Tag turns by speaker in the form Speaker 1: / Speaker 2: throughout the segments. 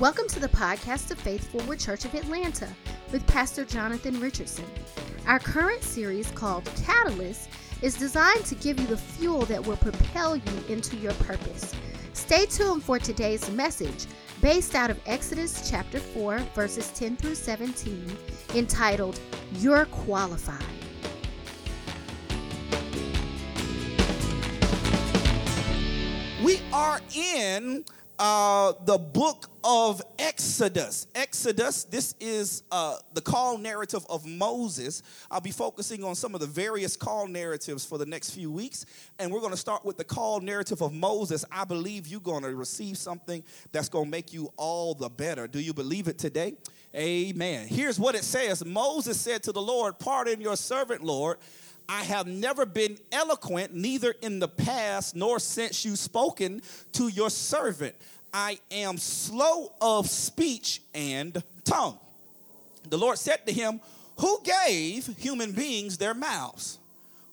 Speaker 1: Welcome to the podcast of Faith Forward Church of Atlanta with Pastor Jonathan Richardson. Our current series called Catalyst is designed to give you the fuel that will propel you into your purpose. Stay tuned for today's message based out of Exodus chapter 4, verses 10 through 17, entitled You're Qualified.
Speaker 2: We are in uh, the book of Exodus. Exodus, this is uh, the call narrative of Moses. I'll be focusing on some of the various call narratives for the next few weeks. And we're going to start with the call narrative of Moses. I believe you're going to receive something that's going to make you all the better. Do you believe it today? Amen. Here's what it says Moses said to the Lord, Pardon your servant, Lord. I have never been eloquent, neither in the past nor since you spoken to your servant. I am slow of speech and tongue. The Lord said to him, Who gave human beings their mouths?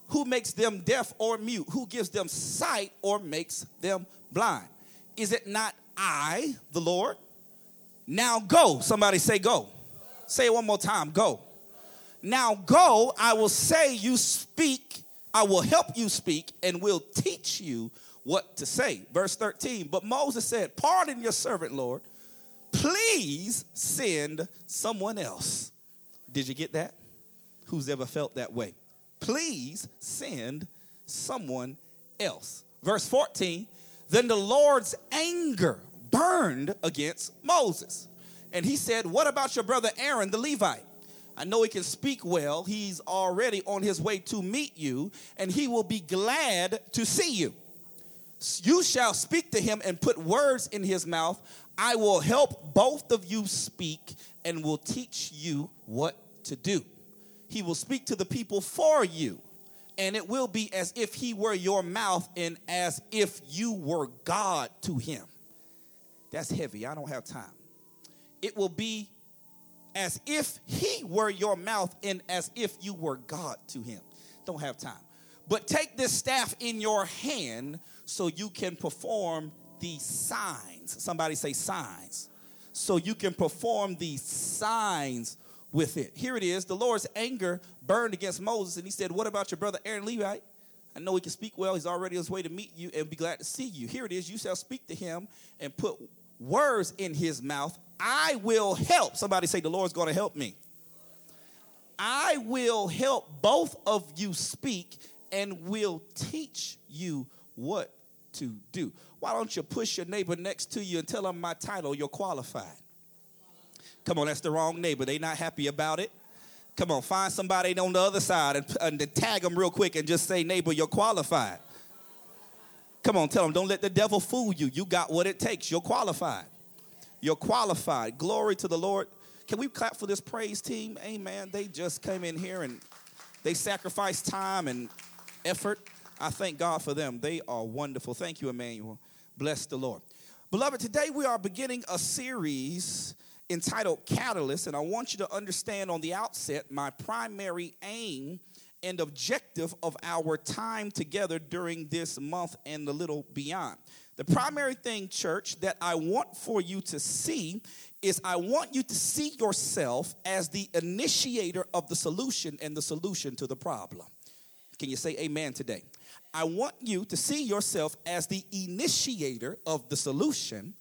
Speaker 2: Who makes them deaf or mute? Who gives them sight or makes them blind? Is it not I, the Lord? Now go. Somebody say, Go. Say it one more time, go. Now go, I will say you speak, I will help you speak, and will teach you what to say. Verse 13. But Moses said, Pardon your servant, Lord. Please send someone else. Did you get that? Who's ever felt that way? Please send someone else. Verse 14. Then the Lord's anger burned against Moses. And he said, What about your brother Aaron the Levite? I know he can speak well. He's already on his way to meet you, and he will be glad to see you. You shall speak to him and put words in his mouth. I will help both of you speak and will teach you what to do. He will speak to the people for you, and it will be as if he were your mouth and as if you were God to him. That's heavy. I don't have time. It will be as if he were your mouth and as if you were God to him. Don't have time. But take this staff in your hand so you can perform these signs. Somebody say signs. So you can perform these signs with it. Here it is. The Lord's anger burned against Moses, and he said, What about your brother Aaron Levite? I know he can speak well. He's already on his way to meet you and be glad to see you. Here it is. You shall speak to him and put words in his mouth. I will help. Somebody say, The Lord's going to help me. I will help both of you speak and will teach you what to do. Why don't you push your neighbor next to you and tell them my title, you're qualified? Come on, that's the wrong neighbor. They not happy about it. Come on, find somebody on the other side and, and tag them real quick and just say, neighbor, you're qualified. Come on, tell them, don't let the devil fool you. You got what it takes. You're qualified. You're qualified. Glory to the Lord. Can we clap for this praise team? Amen. They just came in here and they sacrificed time and effort. I thank God for them. They are wonderful. Thank you, Emmanuel. Bless the Lord. Beloved, today we are beginning a series entitled Catalyst, and I want you to understand on the outset my primary aim and objective of our time together during this month and a little beyond. The primary thing, church, that I want for you to see is I want you to see yourself as the initiator of the solution and the solution to the problem. Can you say amen today? I want you to see yourself as the initiator of the solution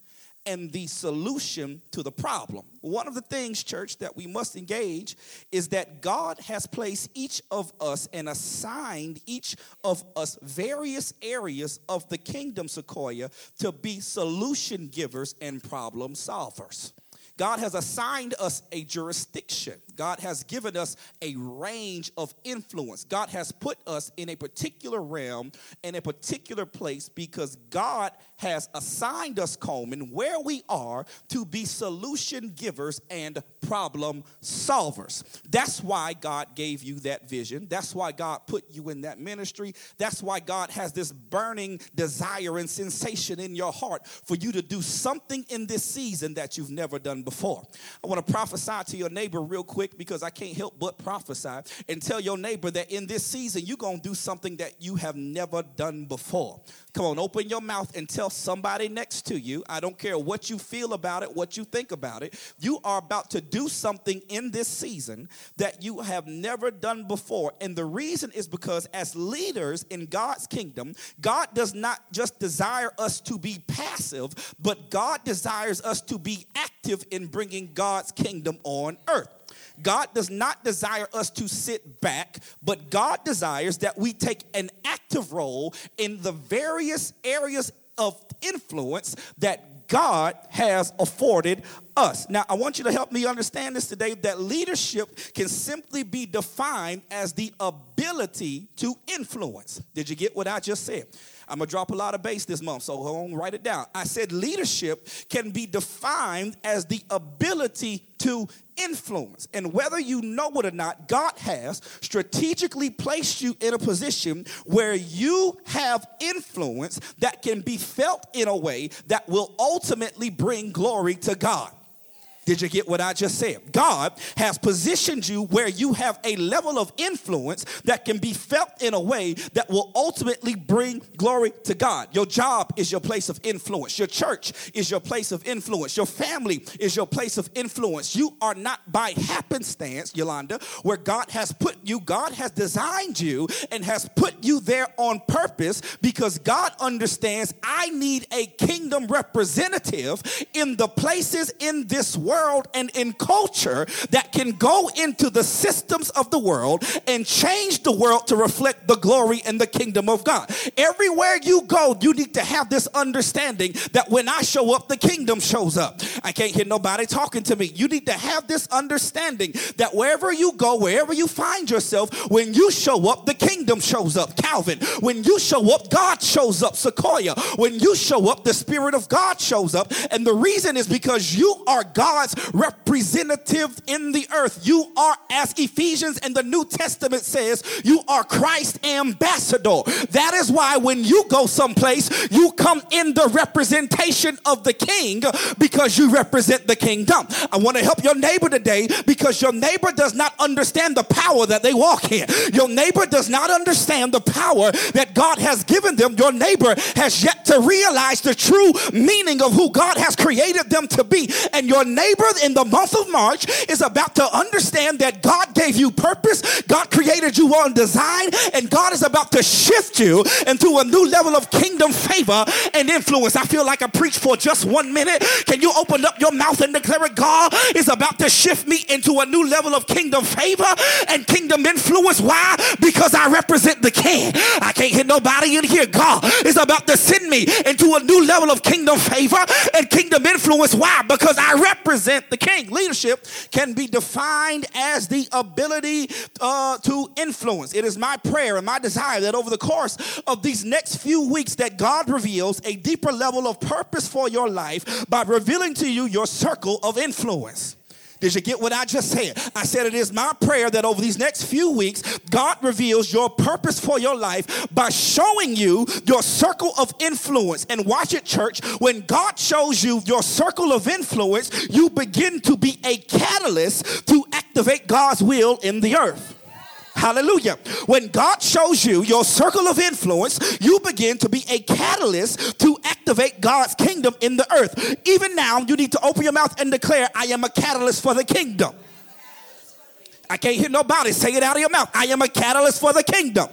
Speaker 2: and the solution to the problem. One of the things, church, that we must engage is that God has placed each of us and assigned each of us various areas of the kingdom, Sequoia, to be solution givers and problem solvers. God has assigned us a jurisdiction. God has given us a range of influence. God has put us in a particular realm, in a particular place, because God has assigned us, Coleman, where we are to be solution givers and problem solvers. That's why God gave you that vision. That's why God put you in that ministry. That's why God has this burning desire and sensation in your heart for you to do something in this season that you've never done before. I want to prophesy to your neighbor real quick quick because I can't help but prophesy and tell your neighbor that in this season you're going to do something that you have never done before. Come on, open your mouth and tell somebody next to you. I don't care what you feel about it, what you think about it. You are about to do something in this season that you have never done before. And the reason is because as leaders in God's kingdom, God does not just desire us to be passive, but God desires us to be active in bringing God's kingdom on earth. God does not desire us to sit back, but God desires that we take an active role in the various areas of influence that God has afforded us. Now, I want you to help me understand this today that leadership can simply be defined as the ability to influence. Did you get what I just said? I'm gonna drop a lot of bass this month, so hold on, write it down. I said leadership can be defined as the ability to influence. And whether you know it or not, God has strategically placed you in a position where you have influence that can be felt in a way that will ultimately bring glory to God. Did you get what I just said? God has positioned you where you have a level of influence that can be felt in a way that will ultimately bring glory to God. Your job is your place of influence. Your church is your place of influence. Your family is your place of influence. You are not by happenstance, Yolanda, where God has put you. God has designed you and has put you there on purpose because God understands I need a kingdom representative in the places in this world world and in culture that can go into the systems of the world and change the world to reflect the glory and the kingdom of God. Everywhere you go, you need to have this understanding that when I show up, the kingdom shows up. I can't hear nobody talking to me. You need to have this understanding that wherever you go, wherever you find yourself, when you show up, the kingdom shows up. Calvin, when you show up, God shows up. Sequoia, when you show up, the Spirit of God shows up. And the reason is because you are God's God's representative in the earth. You are, as Ephesians and the New Testament says, you are Christ's ambassador. That is why when you go someplace, you come in the representation of the king because you represent the kingdom. I want to help your neighbor today because your neighbor does not understand the power that they walk in. Your neighbor does not understand the power that God has given them. Your neighbor has yet to realize the true meaning of who God has created them to be. And your neighbor in the month of March is about to understand that God gave you purpose, God created you on design, and God is about to shift you into a new level of kingdom favor and influence. I feel like I preach for just one minute. Can you open up your mouth and declare it? God is about to shift me into a new level of kingdom favor and kingdom influence. Why? Because I represent the king. I can't hear nobody in here. God is about to send me into a new level of kingdom favor and kingdom influence. Why? Because I represent represent the king. Leadership can be defined as the ability uh, to influence. It is my prayer and my desire that over the course of these next few weeks that God reveals a deeper level of purpose for your life by revealing to you your circle of influence. Did you get what I just said? I said it is my prayer that over these next few weeks, God reveals your purpose for your life by showing you your circle of influence. And watch it, church. When God shows you your circle of influence, you begin to be a catalyst to activate God's will in the earth. Hallelujah. When God shows you your circle of influence, you begin to be a catalyst to activate God's kingdom in the earth. Even now, you need to open your mouth and declare, I am a catalyst for the kingdom. I can't hear nobody say it out of your mouth. I am a catalyst for the kingdom.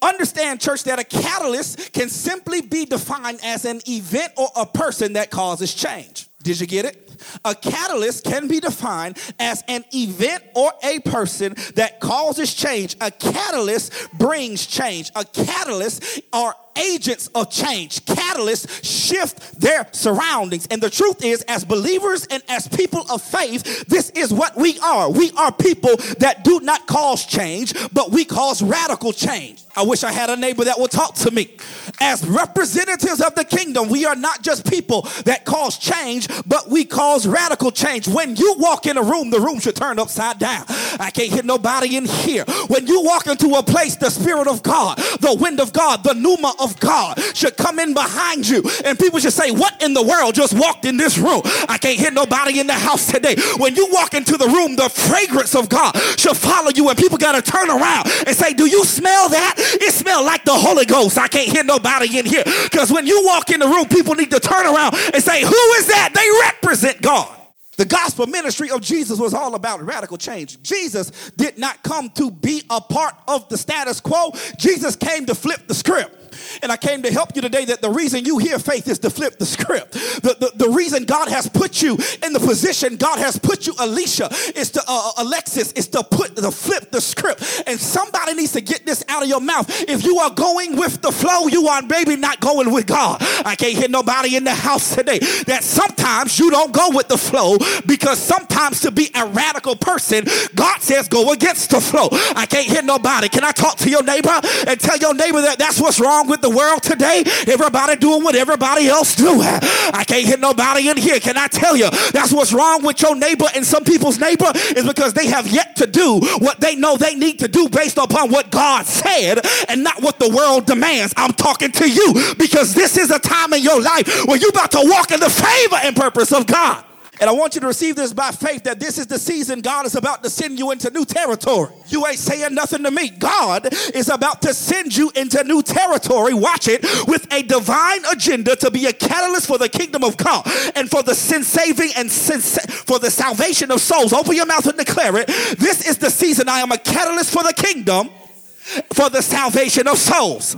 Speaker 2: Understand, church, that a catalyst can simply be defined as an event or a person that causes change. Did you get it? A catalyst can be defined as an event or a person that causes change. A catalyst brings change. A catalyst are agents of change. Catalysts shift their surroundings. And the truth is, as believers and as people of faith, this is what we are. We are people that do not cause change, but we cause radical change. I wish I had a neighbor that would talk to me. As representatives of the kingdom, we are not just people that cause change, but we cause radical change. When you walk in a room, the room should turn upside down. I can't hit nobody in here. When you walk into a place, the Spirit of God, the wind of God, the pneuma of God should come in behind you. And people should say, What in the world just walked in this room? I can't hit nobody in the house today. When you walk into the room, the fragrance of God should follow you. And people got to turn around and say, Do you smell that? It smells like the Holy Ghost. I can't hear nobody in here. Because when you walk in the room, people need to turn around and say, Who is that? They represent God. The gospel ministry of Jesus was all about radical change. Jesus did not come to be a part of the status quo. Jesus came to flip the script. And I came to help you today that the reason you hear faith is to flip the script. The, the, the reason God has put you in the position God has put you, Alicia, is to, uh, uh Alexis, is to put, the flip the script. And somebody needs to get this out of your mouth. If you are going with the flow, you are maybe not going with God. I can't hear nobody in the house today that sometimes you don't go with the flow because sometimes to be a radical person, God says go against the flow. I can't hear nobody. Can I talk to your neighbor and tell your neighbor that that's what's wrong with the world today? Everybody doing what everybody else do. I can't hit nobody in here. Can I tell you? That's what's wrong with your neighbor and some people's neighbor is because they have yet to do what they know they need to do based upon what God said and not what the world demands. I'm talking to you because this is a time in your life where you're about to walk in the favor and purpose of God. And I want you to receive this by faith that this is the season God is about to send you into new territory. You ain't saying nothing to me. God is about to send you into new territory. Watch it with a divine agenda to be a catalyst for the kingdom of God and for the sin saving and sin for the salvation of souls. Open your mouth and declare it. This is the season I am a catalyst for the kingdom for the salvation of souls.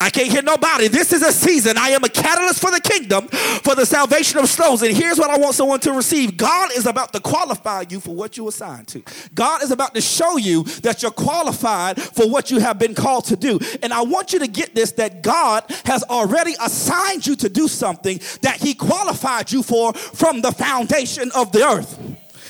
Speaker 2: I can't hear nobody. This is a season. I am a catalyst for the kingdom, for the salvation of souls. And here's what I want someone to receive God is about to qualify you for what you assigned to. God is about to show you that you're qualified for what you have been called to do. And I want you to get this that God has already assigned you to do something that He qualified you for from the foundation of the earth.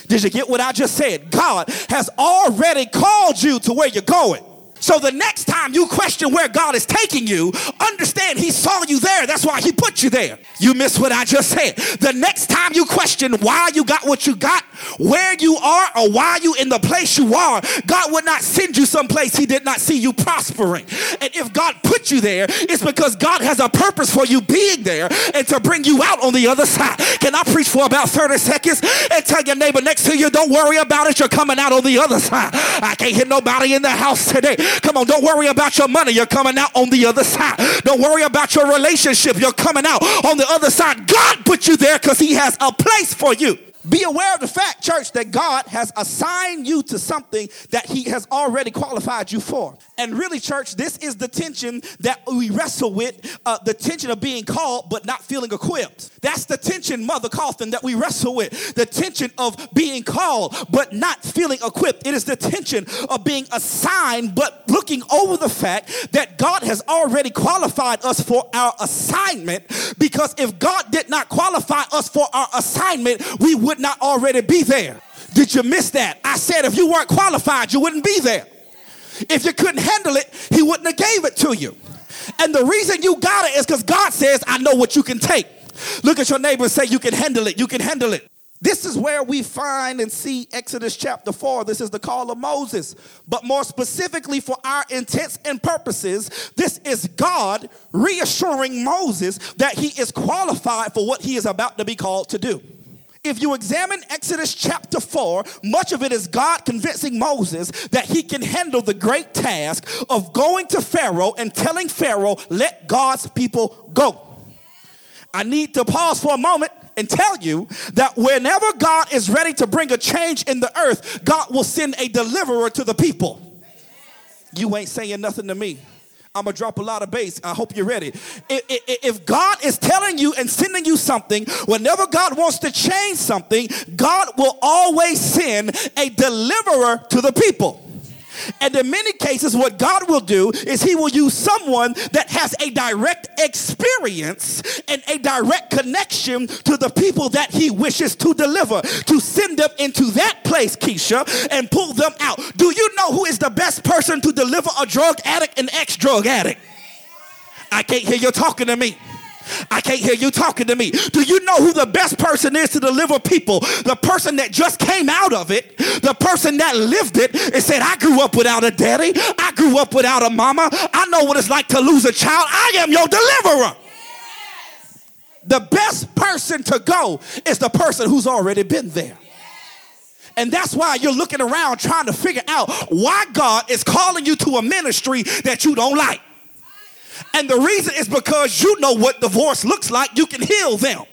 Speaker 2: Did you get what I just said? God has already called you to where you're going. So the next time you question where God is taking you, understand He saw you there. That's why He put you there. You missed what I just said. The next time you question why you got what you got, where you are, or why you in the place you are, God would not send you someplace He did not see you prospering. And if God put you there, it's because God has a purpose for you being there and to bring you out on the other side. Can I preach for about 30 seconds and tell your neighbor next to you, don't worry about it, you're coming out on the other side. I can't hear nobody in the house today. Come on, don't worry about your money. You're coming out on the other side. Don't worry about your relationship. You're coming out on the other side. God put you there because He has a place for you. Be aware of the fact, church, that God has assigned you to something that He has already qualified you for. And really, church, this is the tension that we wrestle with uh, the tension of being called but not feeling equipped. That's the tension, Mother Coffin, that we wrestle with. The tension of being called but not feeling equipped. It is the tension of being assigned but looking over the fact that God has already qualified us for our assignment because if God did not qualify us for our assignment, we would would not already be there. Did you miss that? I said if you weren't qualified, you wouldn't be there. If you couldn't handle it, he wouldn't have gave it to you. And the reason you got it is because God says, I know what you can take. Look at your neighbor and say, You can handle it. You can handle it. This is where we find and see Exodus chapter 4. This is the call of Moses. But more specifically, for our intents and purposes, this is God reassuring Moses that he is qualified for what he is about to be called to do. If you examine Exodus chapter 4, much of it is God convincing Moses that he can handle the great task of going to Pharaoh and telling Pharaoh, let God's people go. I need to pause for a moment and tell you that whenever God is ready to bring a change in the earth, God will send a deliverer to the people. You ain't saying nothing to me. I'm gonna drop a lot of bass. I hope you're ready. If, if, God is telling you and sending you something, whenever God wants to change something, God will always send a deliverer to the people. And in many cases, what God will do is He will use someone that has a direct experience and a direct connection to the people that He wishes to deliver, to send them into that place, Keisha, and pull them out. Do you know who is the best person to deliver a drug addict, an ex drug addict? I can't hear you talking to me. I can't hear you talking to me. Do you know who the best person is to deliver people? The person that just came out of it, the person that lived it and said, I grew up without a daddy, I grew up without a mama, I know what it's like to lose a child. I am your deliverer. The best person to go is the person who's already been there. And that's why you're looking around trying to figure out why God is calling you to a ministry that you don't like. And the reason is because you know what divorce looks like, you can heal them.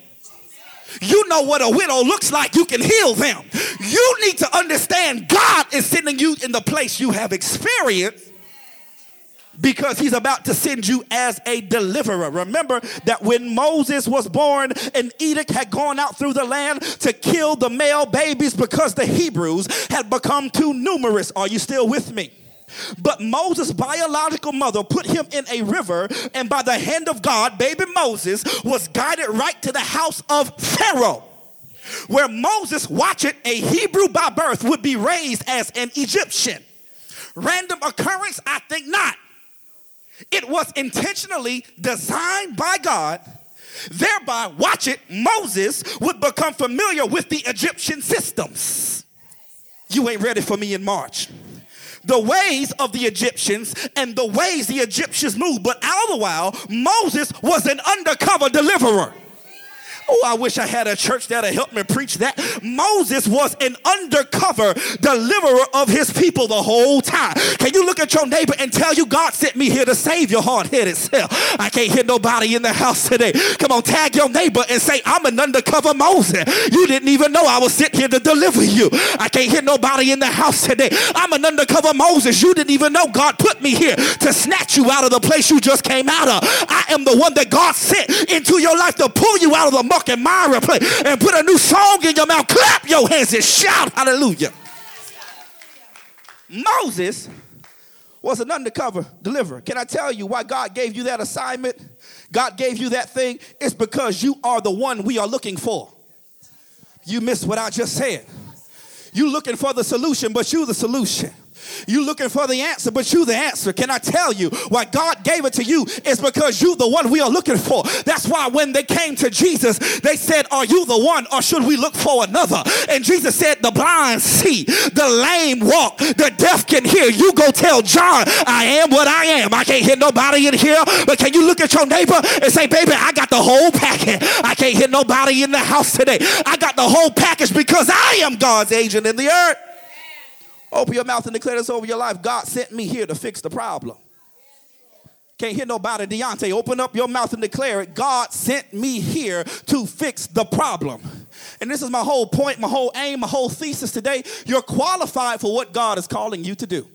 Speaker 2: You know what a widow looks like, you can heal them. You need to understand God is sending you in the place you have experienced because he's about to send you as a deliverer. Remember that when Moses was born, an edict had gone out through the land to kill the male babies because the Hebrews had become too numerous. Are you still with me? But Moses' biological mother put him in a river, and by the hand of God, baby Moses was guided right to the house of Pharaoh, where Moses, watch it, a Hebrew by birth, would be raised as an Egyptian. Random occurrence? I think not. It was intentionally designed by God. Thereby, watch it, Moses would become familiar with the Egyptian systems. You ain't ready for me in March the ways of the Egyptians and the ways the Egyptians moved. But all the while, Moses was an undercover deliverer. Oh, I wish I had a church that'll help me preach that. Moses was an undercover deliverer of his people the whole time. Can you look at your neighbor and tell you God sent me here to save your hard-headed self? I can't hear nobody in the house today. Come on, tag your neighbor and say, I'm an undercover Moses. You didn't even know I was sent here to deliver you. I can't hear nobody in the house today. I'm an undercover Moses. You didn't even know God put me here to snatch you out of the place you just came out of. I am the one that God sent into your life to pull you out of the fucking miry clay and put a new song in your mouth. Clap your hands and shout hallelujah. Moses was an undercover deliverer. Can I tell you why God gave you that assignment? God gave you that thing. It's because you are the one we are looking for. You missed what I just said. You looking for the solution, but you the solution. You looking for the answer, but you the answer. Can I tell you why God gave it to you is because you the one we are looking for. That's why when they came to Jesus, they said, Are you the one or should we look for another? And Jesus said, The blind see, the lame walk, the deaf can hear. You go tell John, I am what I am. I can't hear nobody in here, but can you look at your neighbor and say, Baby, I got the whole package. I can't hear nobody in the house today. I got the whole package because I am God's agent in the earth. Open your mouth and declare this over your life. God sent me here to fix the problem. Can't hear nobody. Deontay, open up your mouth and declare it. God sent me here to fix the problem. And this is my whole point, my whole aim, my whole thesis today. You're qualified for what God is calling you to do.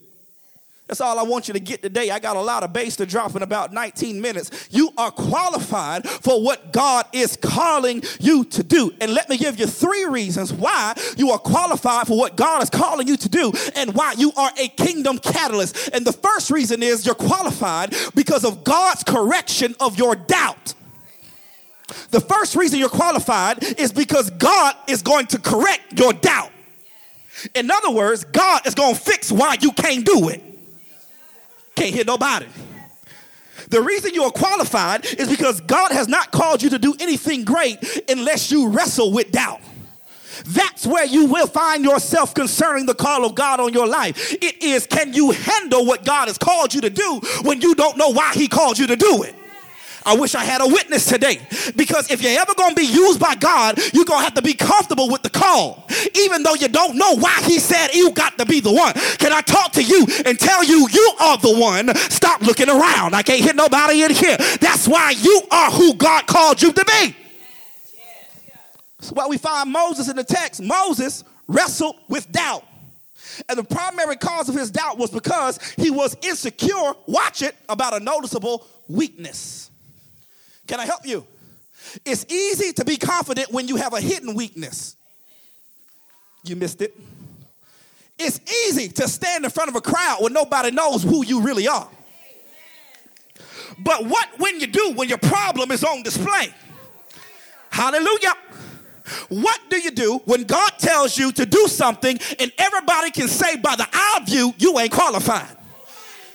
Speaker 2: That's all I want you to get today. I got a lot of bass to drop in about 19 minutes. You are qualified for what God is calling you to do. And let me give you three reasons why you are qualified for what God is calling you to do and why you are a kingdom catalyst. And the first reason is you're qualified because of God's correction of your doubt. The first reason you're qualified is because God is going to correct your doubt. In other words, God is going to fix why you can't do it. Can't hear nobody. The reason you are qualified is because God has not called you to do anything great unless you wrestle with doubt. That's where you will find yourself concerning the call of God on your life. It is can you handle what God has called you to do when you don't know why He called you to do it? I wish I had a witness today. Because if you're ever going to be used by God, you're going to have to be comfortable with the call. Even though you don't know why He said you got to be the one. Can I talk to you and tell you you are the one? Stop looking around. I can't hit nobody in here. That's why you are who God called you to be. That's why we find Moses in the text. Moses wrestled with doubt. And the primary cause of his doubt was because he was insecure, watch it, about a noticeable weakness. Can I help you? It's easy to be confident when you have a hidden weakness. You missed it. It's easy to stand in front of a crowd when nobody knows who you really are. But what when you do when your problem is on display? Hallelujah. What do you do when God tells you to do something and everybody can say by the eye view you ain't qualified?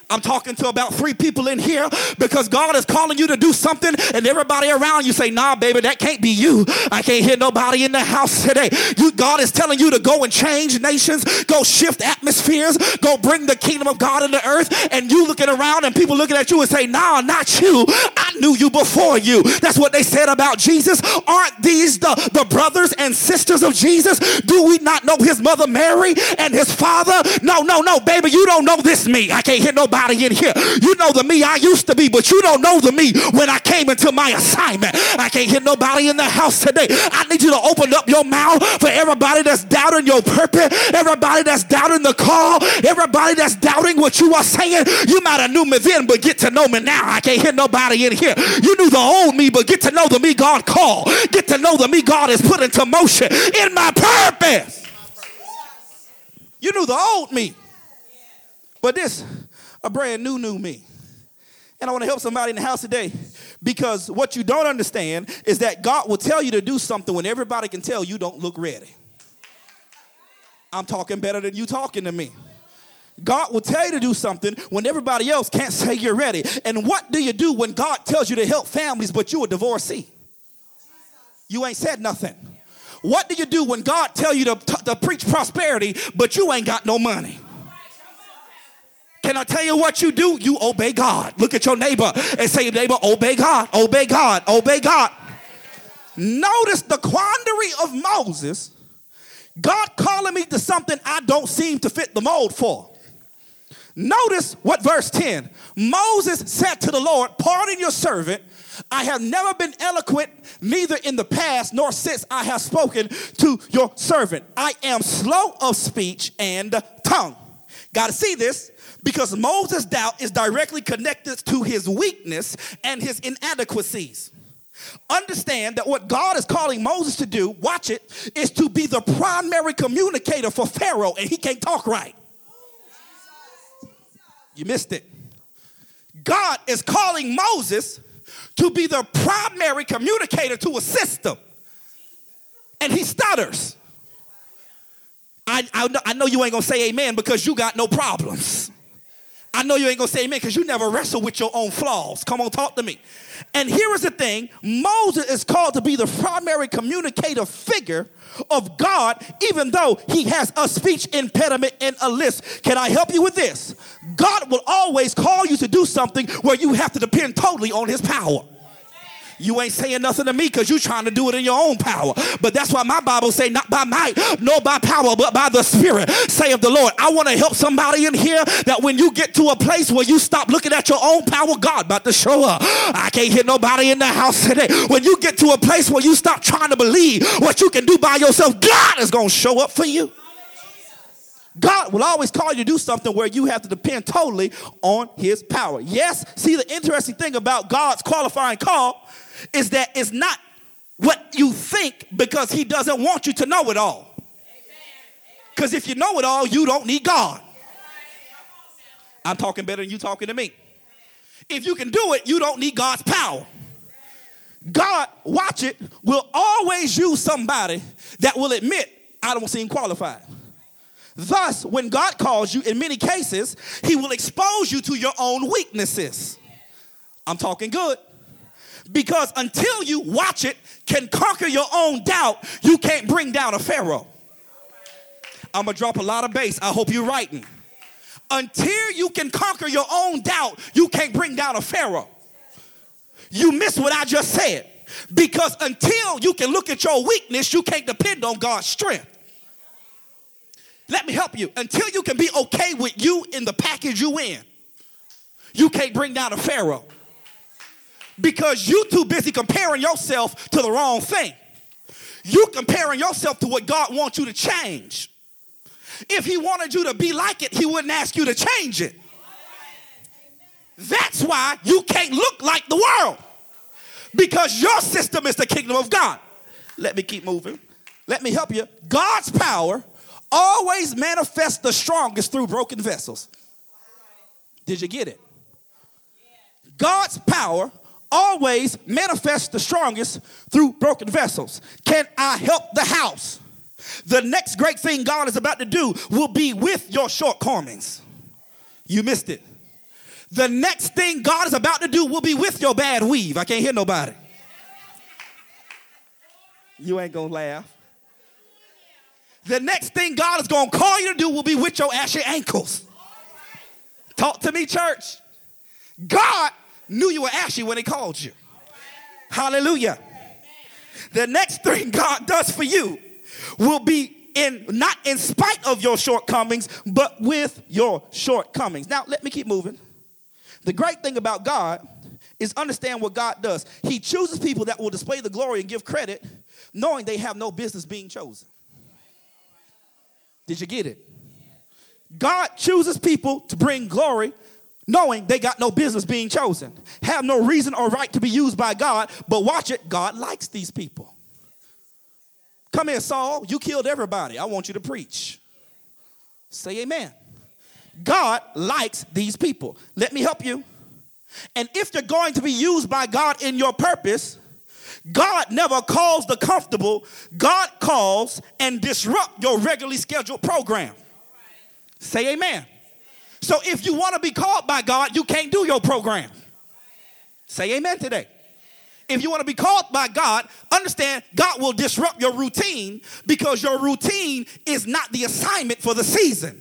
Speaker 2: I'm talking to about three people in here because God is calling you to do something, and everybody around you say, Nah, baby, that can't be you. I can't hear nobody in the house today. You, God is telling you to go and change nations, go shift atmospheres, go bring the kingdom of God into earth, and you looking around and people looking at you and say, Nah, not you. I knew you before you. That's what they said about Jesus. Aren't these the, the brothers and sisters of Jesus? Do we not know his mother Mary and his father? No, no, no, baby, you don't know this me. I can't hear nobody in here. You know the me I used to be, but you don't know the me when I came into my assignment. I can't hear nobody in the house today. I need you to open up your mouth for everybody that's doubting your purpose, everybody that's doubting the call, everybody that's doubting what you are saying. You might have knew me then, but get to know me now. I can't hear nobody in here. You knew the old me, but get to know the me God called. Get to know the me God has put into motion in my purpose. You knew the old me. But this, a brand new, new me. And I want to help somebody in the house today because what you don't understand is that God will tell you to do something when everybody can tell you don't look ready. I'm talking better than you talking to me. God will tell you to do something when everybody else can't say you're ready. And what do you do when God tells you to help families, but you're a divorcee? You ain't said nothing. What do you do when God tell you to, to, to preach prosperity, but you ain't got no money? Can I tell you what you do? You obey God. Look at your neighbor and say, neighbor, obey God, obey God, obey God. Notice the quandary of Moses. God calling me to something I don't seem to fit the mold for. Notice what verse 10 Moses said to the Lord, Pardon your servant. I have never been eloquent, neither in the past nor since I have spoken to your servant. I am slow of speech and tongue. Got to see this because Moses' doubt is directly connected to his weakness and his inadequacies. Understand that what God is calling Moses to do, watch it, is to be the primary communicator for Pharaoh, and he can't talk right. You missed it. God is calling Moses to be the primary communicator to a system, and he stutters. I, I, I know you ain't gonna say amen because you got no problems. I know you ain't gonna say amen because you never wrestle with your own flaws. Come on, talk to me. And here is the thing Moses is called to be the primary communicator figure of God, even though he has a speech impediment and a list. Can I help you with this? God will always call you to do something where you have to depend totally on his power. You ain't saying nothing to me because you trying to do it in your own power. But that's why my Bible say, not by might, nor by power, but by the Spirit, say of the Lord. I want to help somebody in here that when you get to a place where you stop looking at your own power, God about to show up. I can't hear nobody in the house today. When you get to a place where you stop trying to believe what you can do by yourself, God is going to show up for you. God will always call you to do something where you have to depend totally on his power. Yes, see the interesting thing about God's qualifying call is that it's not what you think because he doesn't want you to know it all. Because if you know it all, you don't need God. I'm talking better than you talking to me. If you can do it, you don't need God's power. God, watch it, will always use somebody that will admit, I don't seem qualified. Thus, when God calls you, in many cases, He will expose you to your own weaknesses. I'm talking good. Because until you watch it, can conquer your own doubt, you can't bring down a Pharaoh. I'm gonna drop a lot of bass. I hope you're writing. Until you can conquer your own doubt, you can't bring down a Pharaoh. You miss what I just said. Because until you can look at your weakness, you can't depend on God's strength. Let me help you. Until you can be okay with you in the package you in, you can't bring down a Pharaoh because you too busy comparing yourself to the wrong thing. You comparing yourself to what God wants you to change. If he wanted you to be like it, he wouldn't ask you to change it. That's why you can't look like the world. Because your system is the kingdom of God. Let me keep moving. Let me help you. God's power always manifests the strongest through broken vessels. Did you get it? God's power always manifests the strongest through broken vessels. Can I help the house? The next great thing God is about to do will be with your shortcomings. You missed it. The next thing God is about to do will be with your bad weave. I can't hear nobody. You ain't gonna laugh. The next thing God is gonna call you to do will be with your ashy ankles. Talk to me, church. God knew you were ashy when He called you. Hallelujah. The next thing God does for you will be in not in spite of your shortcomings, but with your shortcomings. Now, let me keep moving. The great thing about God is understand what God does. He chooses people that will display the glory and give credit, knowing they have no business being chosen. Did you get it? God chooses people to bring glory, knowing they got no business being chosen, have no reason or right to be used by God, but watch it, God likes these people. Come here, Saul, you killed everybody. I want you to preach. Say amen. God likes these people. Let me help you. And if you're going to be used by God in your purpose, God never calls the comfortable. God calls and disrupt your regularly scheduled program. Say amen. So if you want to be called by God, you can't do your program. Say amen today. If you want to be called by God, understand God will disrupt your routine because your routine is not the assignment for the season.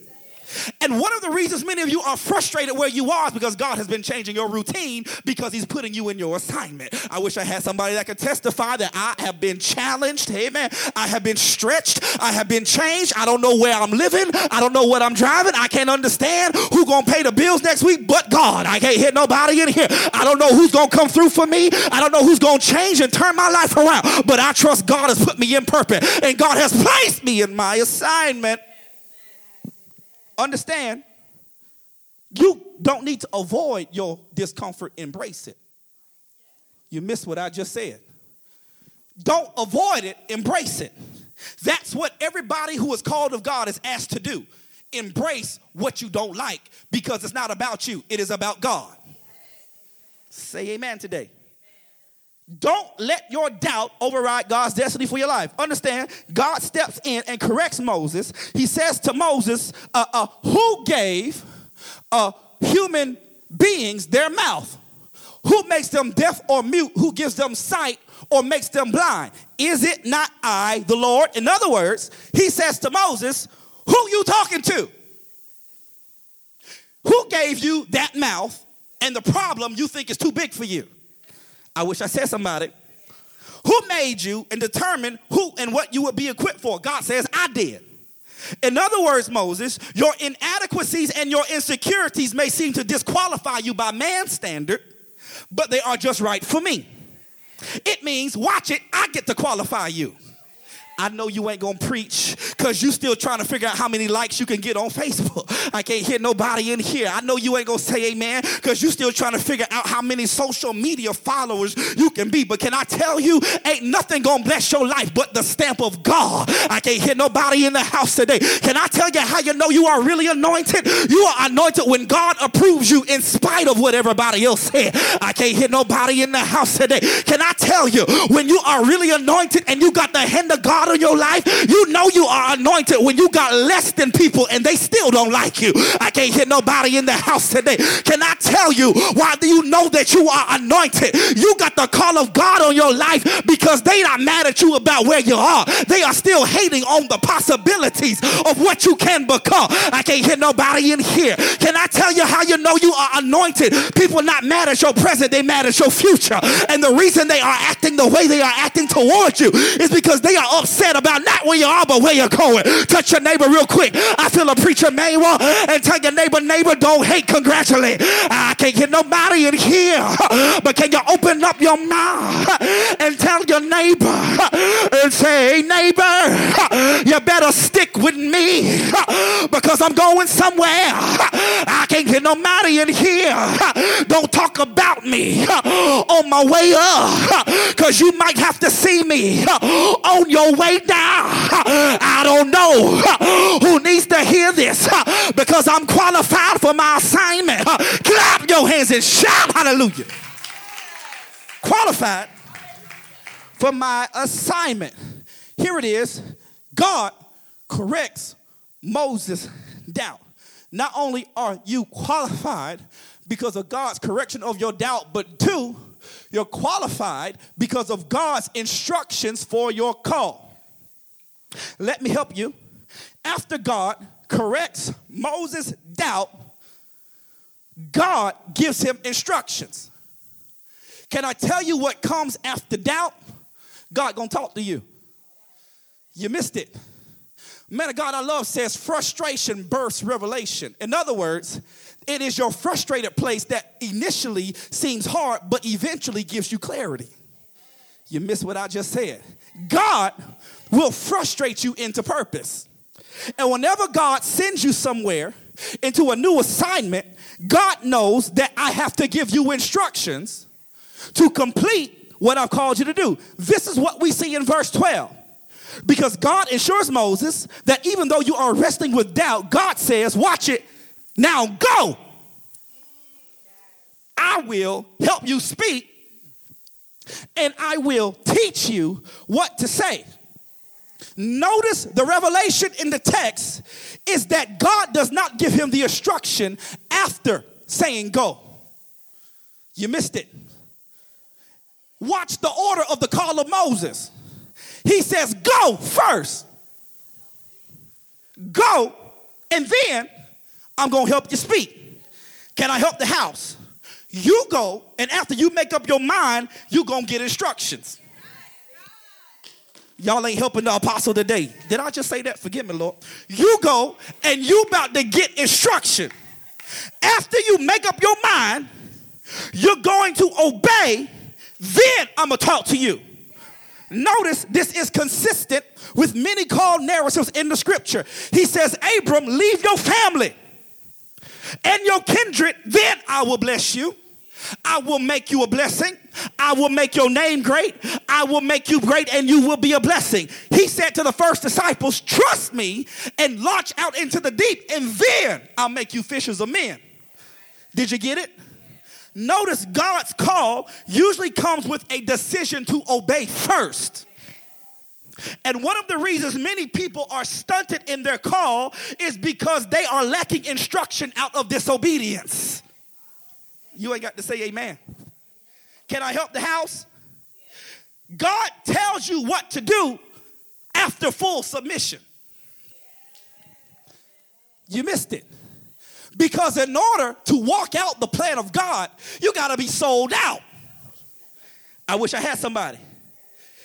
Speaker 2: And one of the reasons many of you are frustrated where you are is because God has been changing your routine because He's putting you in your assignment. I wish I had somebody that could testify that I have been challenged. Amen. I have been stretched. I have been changed. I don't know where I'm living. I don't know what I'm driving. I can't understand who gonna pay the bills next week but God. I can't hit nobody in here. I don't know who's gonna come through for me. I don't know who's gonna change and turn my life around. But I trust God has put me in purpose and God has placed me in my assignment understand, you don't need to avoid your discomfort, embrace it. You missed what I just said. Don't avoid it, embrace it. That's what everybody who is called of God is asked to do. Embrace what you don't like because it's not about you, it is about God. Say amen today. Don't let your doubt override God's destiny for your life. Understand, God steps in and corrects Moses. He says to Moses, uh, uh, Who gave uh, human beings their mouth? Who makes them deaf or mute? Who gives them sight or makes them blind? Is it not I, the Lord? In other words, he says to Moses, Who you talking to? Who gave you that mouth and the problem you think is too big for you? I wish I said somebody. Who made you and determined who and what you would be equipped for? God says, I did. In other words, Moses, your inadequacies and your insecurities may seem to disqualify you by man's standard, but they are just right for me. It means, watch it, I get to qualify you. I know you ain't gonna preach because you still trying to figure out how many likes you can get on Facebook. I can't hear nobody in here. I know you ain't gonna say amen because you still trying to figure out how many social media followers you can be. But can I tell you, ain't nothing gonna bless your life but the stamp of God. I can't hear nobody in the house today. Can I tell you how you know you are really anointed? You are anointed when God approves you in spite of what everybody else said. I can't hear nobody in the house today. Can I tell you when you are really anointed and you got the hand of God? In your life, you know you are anointed when you got less than people and they still don't like you. I can't hear nobody in the house today. Can I tell you why do you know that you are anointed? You got the call of God on your life because they not mad at you about where you are. They are still hating on the possibilities of what you can become. I can't hear nobody in here. Can I tell you how you know you are anointed? People not mad at your present, they mad at your future. And the reason they are acting the way they are acting towards you is because they are upset upset about not where you are, but where you're going. Touch your neighbor real quick. I feel a preacher manual and tell your neighbor, neighbor, don't hate, congratulate. I can't get nobody in here, but can you open up your mouth and tell your neighbor and say, neighbor, you better stick with me because I'm going somewhere. I can't get nobody in here. Don't talk about me on my way up because you might have to see me on your way down. I don't know who needs to hear this because I'm qualified for my assignment. Clap your hands and shout hallelujah. Qualified for my assignment. Here it is. God corrects Moses' doubt. Not only are you qualified, because of God's correction of your doubt, but two, you're qualified because of God's instructions for your call. Let me help you. After God corrects Moses' doubt, God gives him instructions. Can I tell you what comes after doubt? God gonna talk to you. You missed it. Man of God I love says frustration births revelation. In other words, it is your frustrated place that initially seems hard, but eventually gives you clarity. You missed what I just said. God will frustrate you into purpose. And whenever God sends you somewhere into a new assignment, God knows that I have to give you instructions to complete what I've called you to do. This is what we see in verse 12. Because God assures Moses that even though you are wrestling with doubt, God says, Watch it, now go. I will help you speak and I will teach you what to say. Notice the revelation in the text is that God does not give him the instruction after saying go. You missed it. Watch the order of the call of Moses. He says, Go first. Go, and then I'm going to help you speak. Can I help the house? You go, and after you make up your mind, you're going to get instructions. Y'all ain't helping the apostle today. Did I just say that? Forgive me, Lord. You go and you about to get instruction. After you make up your mind, you're going to obey, then I'm going to talk to you. Notice this is consistent with many called narratives in the scripture. He says, Abram, leave your family and your kindred, then I will bless you. I will make you a blessing. I will make your name great. I will make you great and you will be a blessing. He said to the first disciples, Trust me and launch out into the deep, and then I'll make you fishers of men. Did you get it? Notice God's call usually comes with a decision to obey first. And one of the reasons many people are stunted in their call is because they are lacking instruction out of disobedience. You ain't got to say amen. Can I help the house? God tells you what to do after full submission. You missed it. Because in order to walk out the plan of God, you got to be sold out. I wish I had somebody.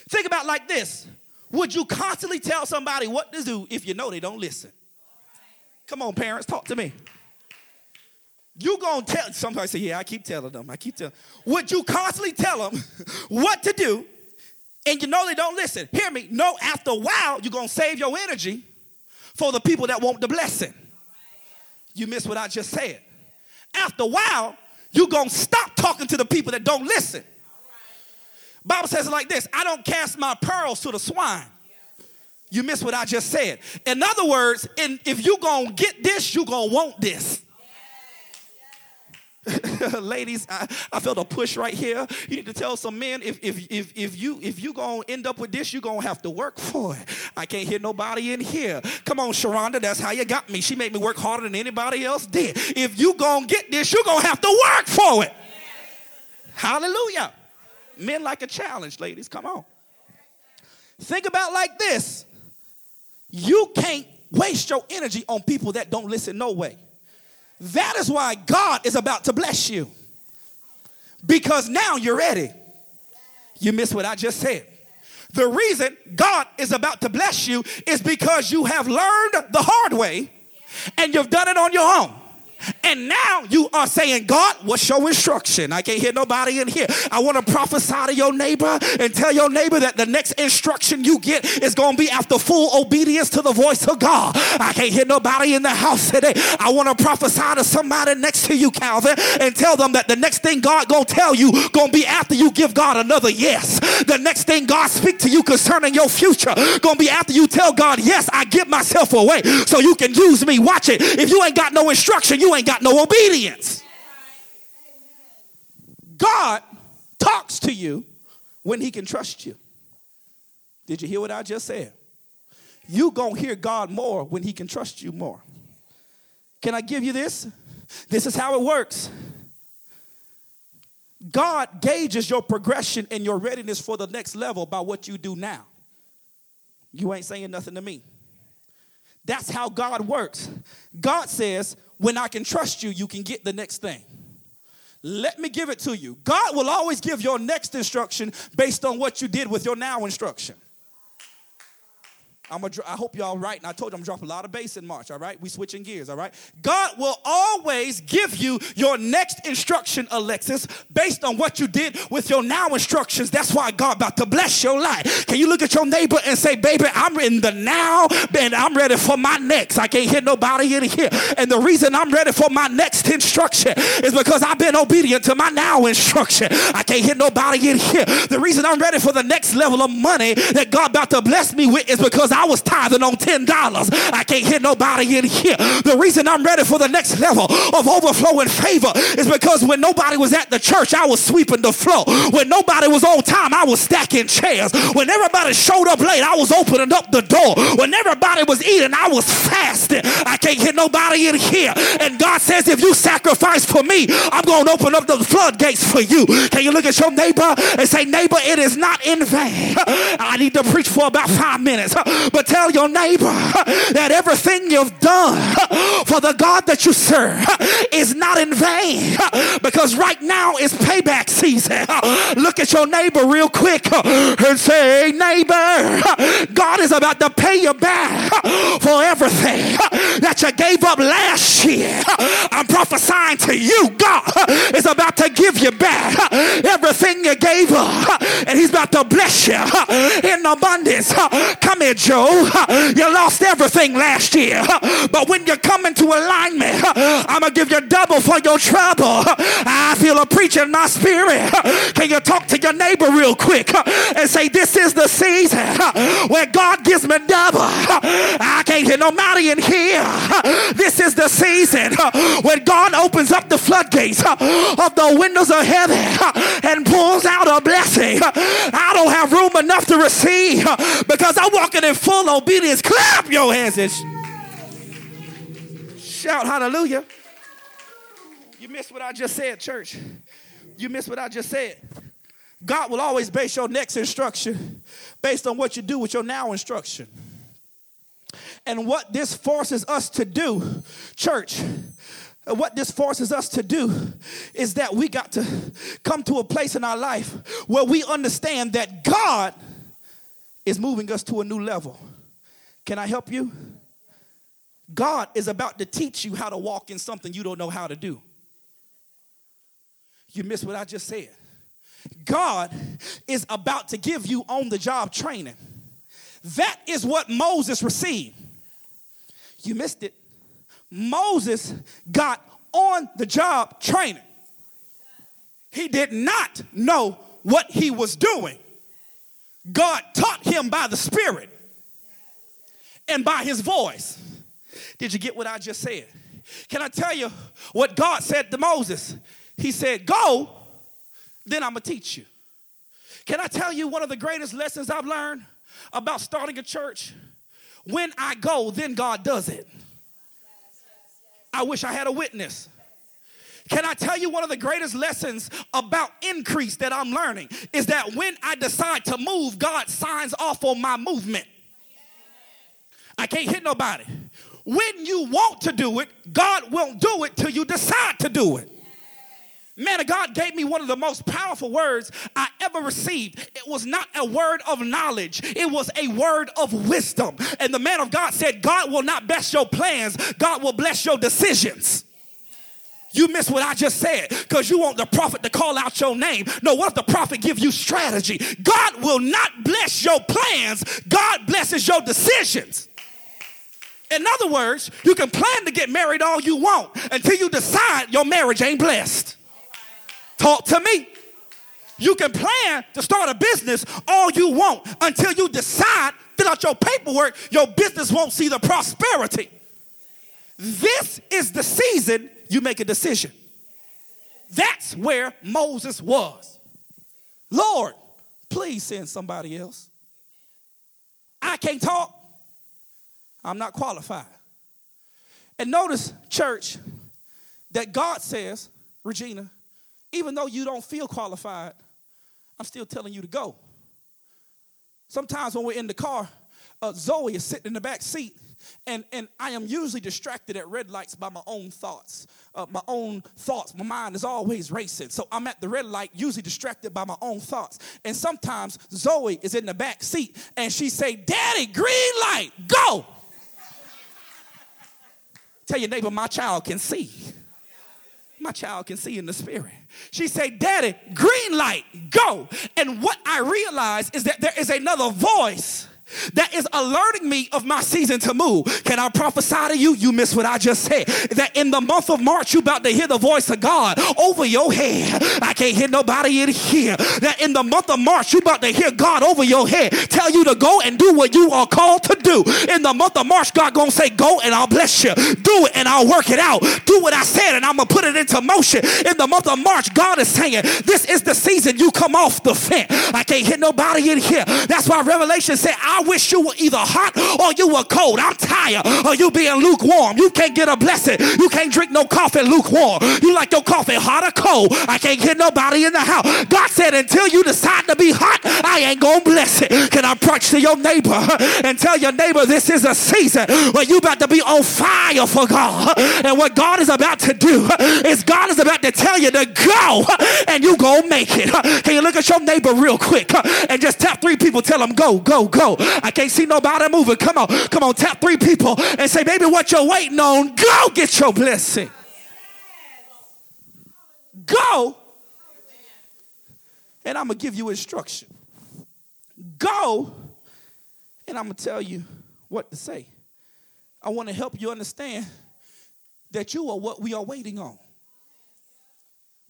Speaker 2: Think about like this. Would you constantly tell somebody what to do if you know they don't listen? Come on, parents, talk to me. You gonna tell somebody say, Yeah, I keep telling them. I keep telling. Would you constantly tell them what to do and you know they don't listen? Hear me. No, after a while, you're gonna save your energy for the people that want the blessing. You miss what I just said. After a while, you're gonna stop talking to the people that don't listen. Bible says it like this: I don't cast my pearls to the swine. You miss what I just said. In other words, in, if you're gonna get this, you're gonna want this. Ladies, I, I, felt a push right here. You need to tell some men if if if, if you if you gonna end up with this, you're gonna have to work for it. I can't hear nobody in here. Come on, Sharonda, that's how you got me. She made me work harder than anybody else did. If you gonna get this, you're gonna have to work for it. Hallelujah. Men like a challenge, ladies. Come on. Think about like this. You can't waste your energy on people that don't listen no way. That is why God is about to bless you. Because now you're ready. You missed what I just said. The reason God is about to bless you is because you have learned the hard way and you've done it on your own. And now you are saying, God, what's your instruction? I can't hear nobody in here. I want to prophesy to your neighbor and tell your neighbor that the next instruction you get is going to be after full obedience to the voice of God. I can't hear nobody in the house today. I want to prophesy to somebody next to you, Calvin, and tell them that the next thing God going to tell you going to be after you give God another yes. The next thing God speak to you concerning your future to be after you tell God, yes, I give myself away so you can use me. Watch it. If you ain't got no instruction, you ain't got no obedience. God talks to you when he can trust you. Did you hear what I just said? You to hear God more when he can trust you more. Can I give you this? This is how it works. God gauges your progression and your readiness for the next level by what you do now. You ain't saying nothing to me. That's how God works. God says, when I can trust you, you can get the next thing. Let me give it to you. God will always give your next instruction based on what you did with your now instruction. I'm a, I hope y'all right. And I told you I'm dropping a lot of bass in March, all right? We switching gears, all right? God will always give you your next instruction, Alexis, based on what you did with your now instructions. That's why God about to bless your life. Can you look at your neighbor and say, baby, I'm in the now and I'm ready for my next. I can't hear nobody in here. And the reason I'm ready for my next instruction is because I've been obedient to my now instruction. I can't hear nobody in here. The reason I'm ready for the next level of money that God about to bless me with is because I was tithing on $10. I can't hear nobody in here. The reason I'm ready for the next level of overflowing favor is because when nobody was at the church, I was sweeping the floor. When nobody was on time, I was stacking chairs. When everybody showed up late, I was opening up the door. When everybody was eating, I was fasting. I can't hear nobody in here. And God says, if you sacrifice for me, I'm going to open up the floodgates for you. Can you look at your neighbor and say, neighbor, it is not in vain. I need to preach for about five minutes. But tell your neighbor that everything you've done for the God that you serve is not in vain because right now is payback season. Look at your neighbor real quick and say, neighbor, God is about to pay you back for everything that you gave up last year. I'm prophesying to you, God is about to give you back everything you gave up, and He's about to bless you in abundance. Come here, Joe. You lost everything last year, but when you come into alignment, I'm gonna give you double for your trouble. I feel a preach in my spirit. Can you talk to your neighbor real quick and say, This is the season where God gives me double? I can't hear nobody in here. This is the season when God opens up the floodgates of the windows of heaven and pulls out a blessing. I don't have room enough to receive because I'm walking in full obedience. Clap your hands and shout hallelujah. You missed what I just said, church. You missed what I just said. God will always base your next instruction based on what you do with your now instruction. And what this forces us to do, church, what this forces us to do is that we got to come to a place in our life where we understand that God is moving us to a new level. Can I help you? God is about to teach you how to walk in something you don't know how to do. You missed what I just said. God is about to give you on the job training. That is what Moses received. You missed it. Moses got on the job training. He did not know what he was doing. God taught him by the Spirit and by his voice. Did you get what I just said? Can I tell you what God said to Moses? He said, Go, then I'm to teach you. Can I tell you one of the greatest lessons I've learned about starting a church? When I go, then God does it. I wish I had a witness. Can I tell you one of the greatest lessons about increase that I'm learning is that when I decide to move, God signs off on my movement. I can't hit nobody. When you want to do it, God won't do it till you decide to do it. Man of God gave me one of the most powerful words I ever received. It was not a word of knowledge, it was a word of wisdom. And the man of God said, God will not bless your plans, God will bless your decisions. You miss what I just said because you want the prophet to call out your name. No, what if the prophet give you strategy? God will not bless your plans. God blesses your decisions. In other words, you can plan to get married all you want until you decide your marriage ain't blessed. Talk to me. You can plan to start a business all you want until you decide, fill out your paperwork, your business won't see the prosperity. This is the season you make a decision. That's where Moses was. Lord, please send somebody else. I can't talk. I'm not qualified. And notice, church, that God says, Regina, even though you don't feel qualified, I'm still telling you to go. Sometimes when we're in the car, uh, Zoe is sitting in the back seat, and, and I am usually distracted at red lights by my own thoughts. Uh, my own thoughts. My mind is always racing. So I'm at the red light, usually distracted by my own thoughts. And sometimes Zoe is in the back seat and she say, Daddy, green light, go. Tell your neighbor, my child can see. My child can see in the spirit. She said, Daddy, green light, go. And what I realize is that there is another voice that is alerting me of my season to move. Can I prophesy to you? You missed what I just said. That in the month of March, you about to hear the voice of God over your head. I can't hear nobody in here. That in the month of March, you about to hear God over your head tell you to go and do what you are called to do. In the month of March, God gonna say, go and I'll bless you. Do it and I'll work it out. Do what I said and I'm gonna put it into motion. In the month of March, God is saying, this is the season you come off the fence. I can't hear nobody in here. That's why Revelation said, I I wish you were either hot or you were cold. I'm tired of you being lukewarm. You can't get a blessing. You can't drink no coffee lukewarm. You like your coffee hot or cold. I can't get nobody in the house. God said, until you decide to be hot, I ain't gonna bless it. Can I preach to your neighbor and tell your neighbor this is a season where you about to be on fire for God. And what God is about to do is God is about to tell you to go and you gonna make it. Can you look at your neighbor real quick and just tap three people, tell them go, go, go. I can't see nobody moving. Come on, come on, tap three people and say, baby, what you're waiting on, go get your blessing. Go. And I'm to give you instruction. Go, and I'm to tell you what to say. I want to help you understand that you are what we are waiting on.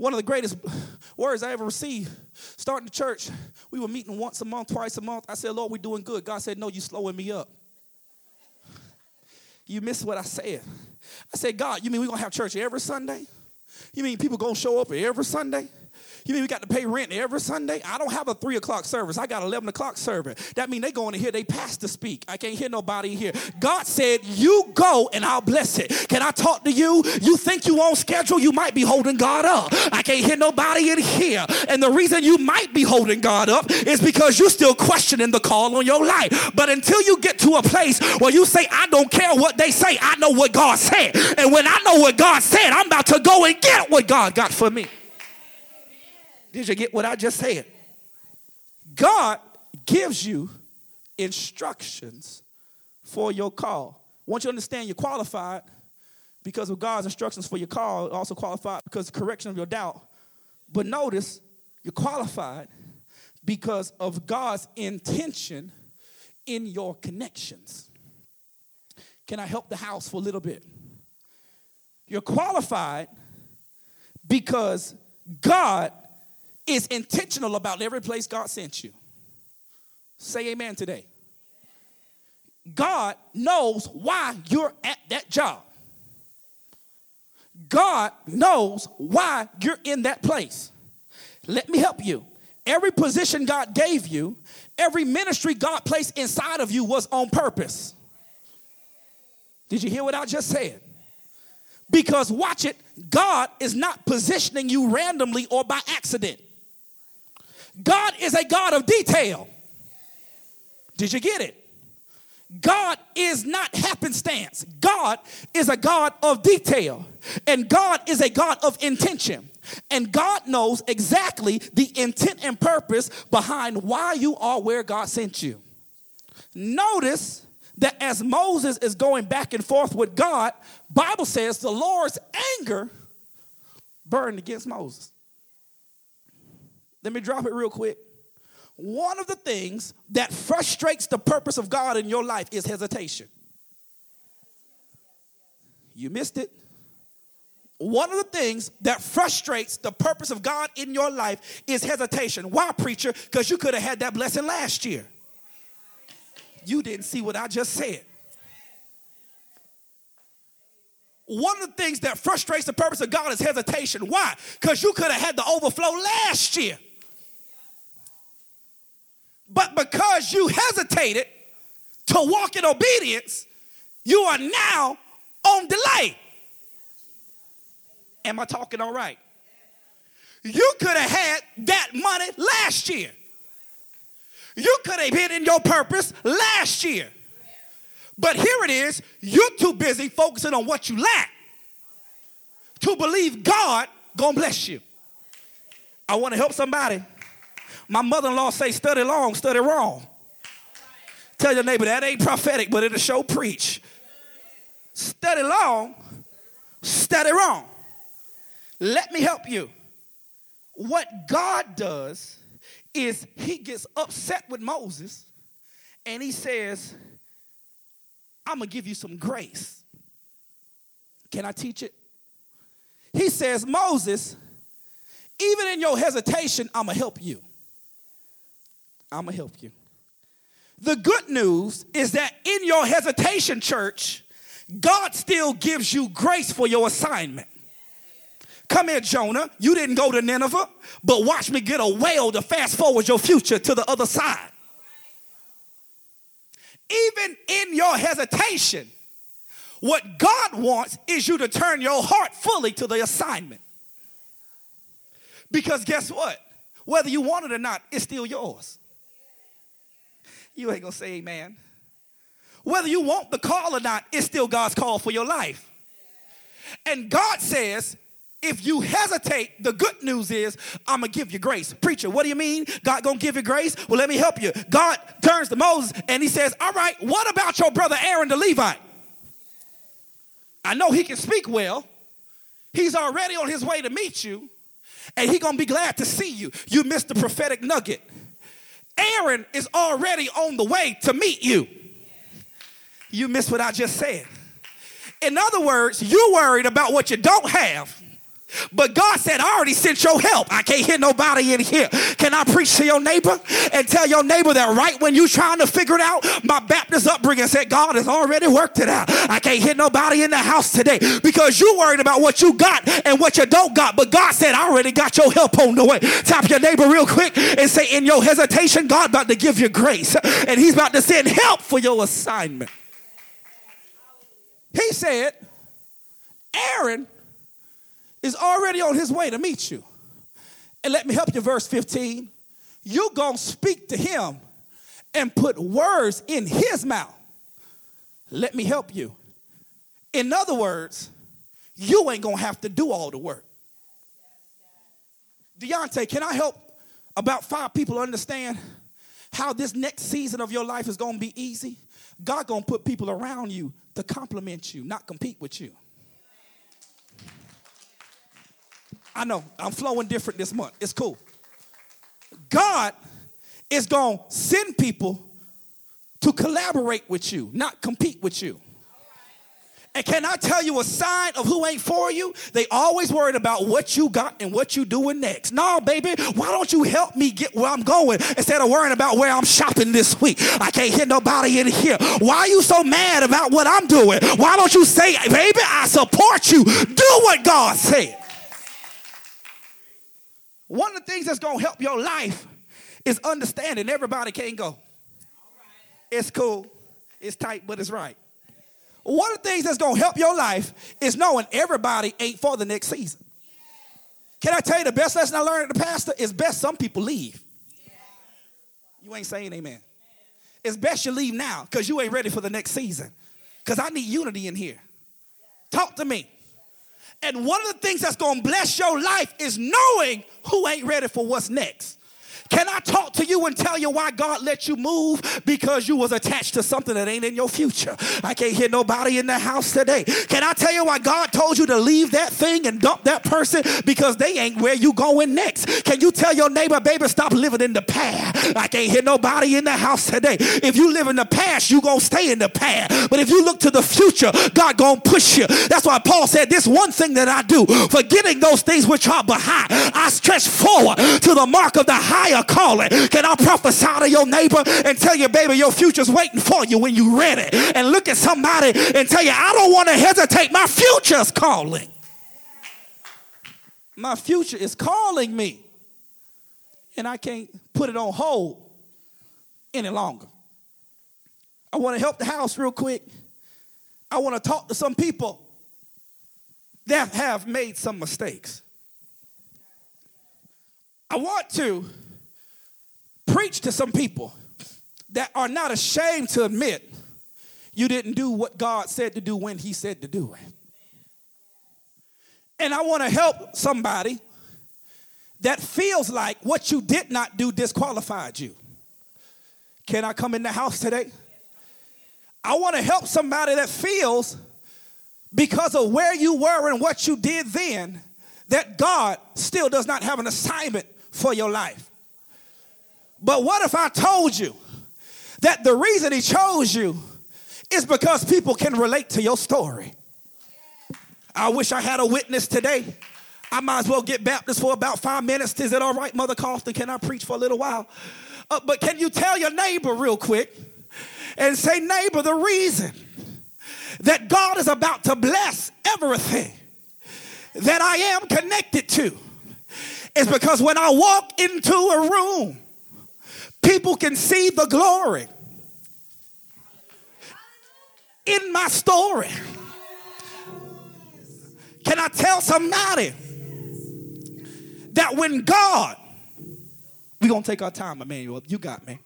Speaker 2: One of the greatest words I ever received starting the church, we were meeting once a month, twice a month. I said, Lord, we're doing good. God said, No, you're slowing me up. You missed what I said. I said, God, you mean we're gonna have church every Sunday? You mean people gonna show up every Sunday? You mean we got to pay rent every Sunday? I don't have a three o'clock service. I got 11 o'clock service. That means they going to hear they pastor speak. I can't hear nobody here. God said, you go and I'll bless it. Can I talk to you? You think you on schedule? You might be holding God up. I can't hear nobody in here. And the reason you might be holding God up is because you're still questioning the call on your life. But until you get to a place where you say, I don't care what they say, I know what God said. And when I know what God said, I'm about to go and get what God got for me. Did you get what I just said? God gives you instructions for your call. Once you understand you're qualified because of God's instructions for your call, also qualified because of correction of your doubt. But notice you're qualified because of God's intention in your connections. Can I help the house for a little bit? You're qualified because God is intentional about every place God sent you. Say amen today. God knows why you're at that job. God knows why you're in that place. Let me help you. Every position God gave you, every ministry God placed inside of you was on purpose. Did you hear what I just said? Because watch it, God is not positioning you randomly or by accident. God is a God of detail. Did you get it? God is not happenstance. God is a God of detail. And God is a God of intention. And God knows exactly the intent and purpose behind why you are where God sent you. Notice that as Moses is going back and forth with God, Bible says the Lord's anger burned against Moses. Let me drop it real quick. One of the things that frustrates the purpose of God in your life is hesitation. You missed it. One of the things that frustrates the purpose of God in your life is hesitation. Why, preacher? Because you could have had that blessing last year. You didn't see what I just said. One of the things that frustrates the purpose of God is hesitation. Why? Because you could have had the overflow last year. But because you hesitated to walk in obedience, you are now on delay. Am I talking all right? You could have had that money last year. You could have been in your purpose last year. But here it is, you're too busy focusing on what you lack to believe God gonna bless you. I want to help somebody. My mother-in-law say study long, study wrong. Tell your neighbor that ain't prophetic, but it'll show preach. Study long, study wrong. Let me help you. What God does is he gets upset with Moses and he says, I'm gonna give you some grace. Can I teach it? He says, Moses, even in your hesitation, I'm gonna help you. I'm gonna help you. The good news is that in your hesitation, church, God still gives you grace for your assignment. Come here, Jonah. You didn't go to Nineveh, but watch me get a whale to fast forward your future to the other side. Even in your hesitation, what God wants is you to turn your heart fully to the assignment. Because guess what? Whether you want it or not, it's still yours. You ain't gonna say amen. Whether you want the call or not, it's still God's call for your life. And God says, if you hesitate, the good news is I'm gonna give you grace. Preacher, what do you mean? God gonna give you grace? Well, let me help you. God turns to Moses and he says, All right, what about your brother Aaron the Levite? I know he can speak well. He's already on his way to meet you, and he's gonna be glad to see you. You missed the prophetic nugget. Aaron is already on the way to meet you. You missed what I just said. In other words, you worried about what you don't have but God said, I already sent your help. I can't hear nobody in here. Can I preach to your neighbor and tell your neighbor that right when you trying to figure it out, my Baptist upbringing said, God has already worked it out. I can't hear nobody in the house today because you worried about what you got and what you don't got. But God said, I already got your help on the way. Tap your neighbor real quick and say, in your hesitation, God about to give you grace and he's about to send help for your assignment. He said, Aaron is already on his way to meet you. And let me help you, verse 15. You're going to speak to him and put words in his mouth. Let me help you. In other words, you ain't going to have to do all the work. Deontay, can I help about five people understand how this next season of your life is going to be easy? God going to put people around you to compliment you, not compete with you. I know I'm flowing different this month. It's cool. God is going to send people to collaborate with you, not compete with you. And can I tell you a sign of who ain't for you? They always worried about what you got and what you doing next. No, baby, why don't you help me get where I'm going instead of worrying about where I'm shopping this week? I can't hear nobody in here. Why are you so mad about what I'm doing? Why don't you say, baby, I support you. Do what God said. One of the things that's going to help your life is understanding everybody can't go. It's cool, it's tight, but it's right. One of the things that's going to help your life is knowing everybody ain't for the next season. Can I tell you the best lesson I learned at the pastor is best some people leave. You ain't saying amen. It's best you leave now because you ain't ready for the next season. Because I need unity in here. Talk to me. And one of the things that's going to bless your life is knowing who ain't ready for what's next. Can I talk to you and tell you why God let you move? Because you was attached to something that ain't in your future. I can't hear nobody in the house today. Can I tell you why God told you to leave that thing and dump that person? Because they ain't where you going next. Can you tell your neighbor, baby, stop living in the past? I can't hear nobody in the house today. If you live in the past, you gonna stay in the past. But if you look to the future, God gonna push you. That's why Paul said, this one thing that I do, forgetting those things which are behind, I stretch forward to the mark of the higher a calling. Can I prophesy to your neighbor and tell you, baby, your future's waiting for you when you're ready? And look at somebody and tell you, I don't want to hesitate. My future's calling. My future is calling me. And I can't put it on hold any longer. I want to help the house real quick. I want to talk to some people that have made some mistakes. I want to preach to some people that are not ashamed to admit you didn't do what God said to do when He said to do it. And I want to help somebody that feels like what you did not do disqualified you. Can I come in the house today? I want to help somebody that feels because of where you were and what you did then that God still does not have an assignment for your life. But what if I told you that the reason He chose you is because people can relate to your story? I wish I had a witness today. I might as well get Baptist for about five minutes. Is it all right, Mother Carlton? Can I preach for a little while? Uh, but can you tell your neighbor real quick and say, neighbor, the reason that God is about to bless everything that I am connected to is because when I walk into a room, people can see the glory in my story. Can I tell somebody that when God, we're going to take our time, Emmanuel, you got me.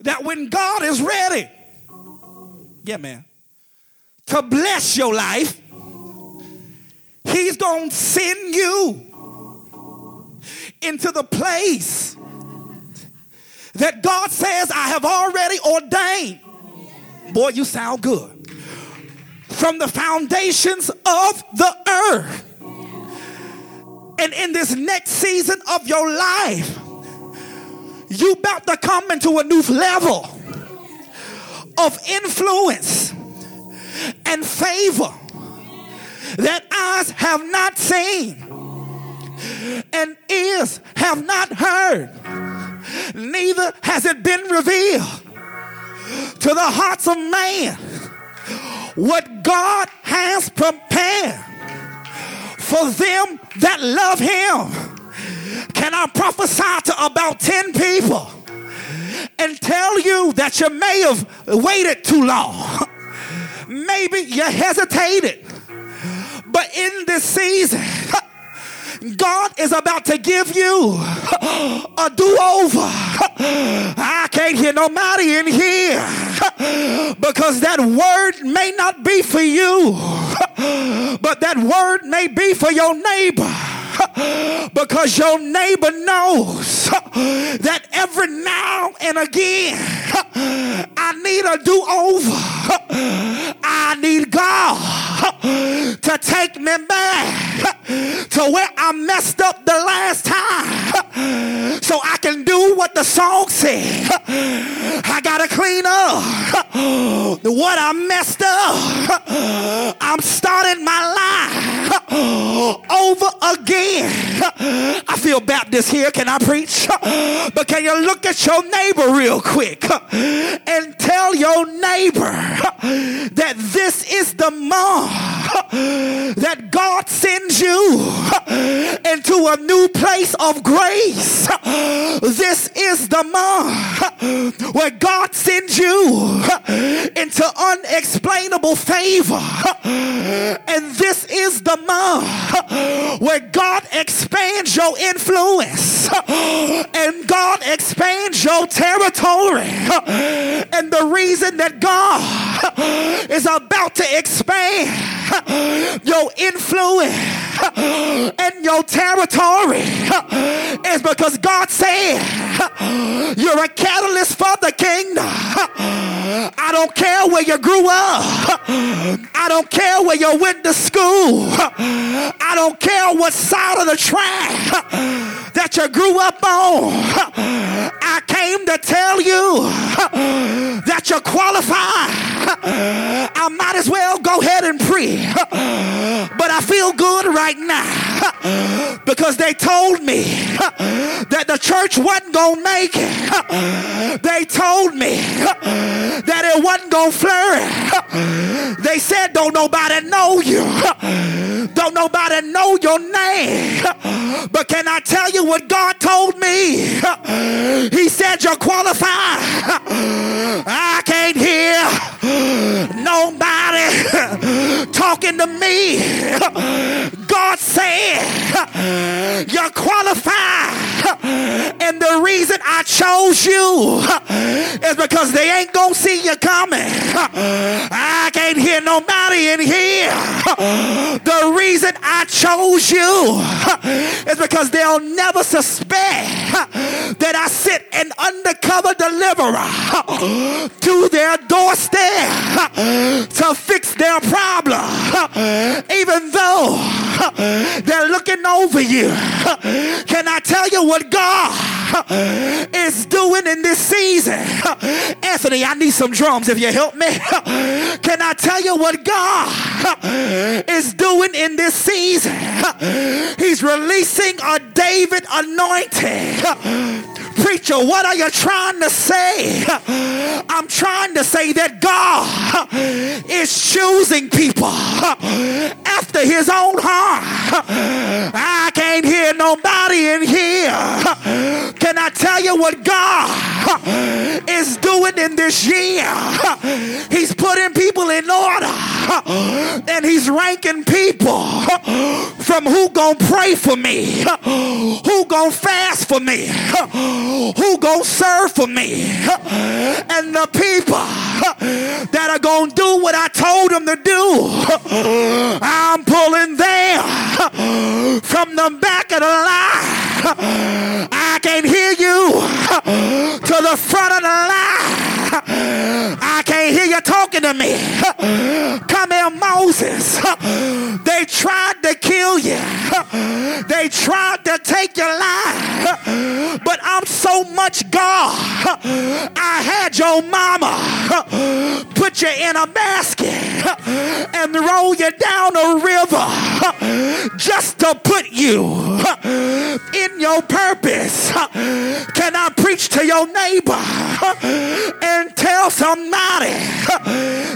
Speaker 2: That when God is ready, yeah, man, to bless your life, He's going to send you into the place that God says, I have already ordained. Boy, you sound good. From the foundations of the earth. And in this next season of your life, you about to come into a new level of influence and favor that eyes have not seen and ears have not heard, neither has it been revealed to the hearts of man what God has prepared for them that love Him. Can I prophesy to about 10 people and tell you that you may have waited too long? Maybe you hesitated. But in this season, God is about to give you a do over. I can't hear nobody in here because that word may not be for you, but that word may be for your neighbor because your neighbor knows that every now and again I need a do over. I need God to take me back to where I messed up the last time so I can do what the song said. I gotta clean up what I messed up. I'm starting my life over again. I feel Baptist here. Can I preach? But can you look at your neighbor real quick and tell your neighbor that this is the month that God sends you into a new place of grace. This is the month where God sends you into unexplainable favor. And this is the month where God expands your influence and God expands your territory. And the reason that God is about to expand your influence and your territory is because God said you're a catalyst for the kingdom. I don't care where you grew up. I don't care where you went to school. I don't care what side of the track that you grew up on. I came to tell you that you're qualified. I might as well go ahead and pray. But I feel good right now because they told me that the church wasn't going to make it. They told me that it wasn't going to flourish. They said, Don't nobody know you. Don't nobody know your name. But can I tell you what God told me? He said, You're qualified. I can't hear nobody talking to me. God you're qualified. And the reason I chose you is because they ain't gonna see you coming. I hear nobody in here. The reason I chose you is because they'll never suspect that I sit an undercover deliverer to their doorstep to fix their problem. Even though they're looking over you. Can I tell you what God is doing in this season? Anthony, I need some drums if you help me. Can I tell you what God is doing in this season? He's releasing a David anointing Preacher, what are you trying to say? I'm trying to say that God is choosing people after his own heart. I can't hear nobody in here. Can I tell you what God is doing in this year? He's putting people in order and he's ranking people from who gonna pray for me, who gonna fast for me, who gonna serve for me, and the people that are gonna do what I told them to do. I'm pulling them from the back of the line. I can't hear you to the front of the line. I can't hear you talking to me. Come Moses. They tried to kill you. They tried to take your life. But I'm so much God. I had your mama put you in a basket and roll you down a river just to put you in your purpose. Can I preach to your neighbor and tell somebody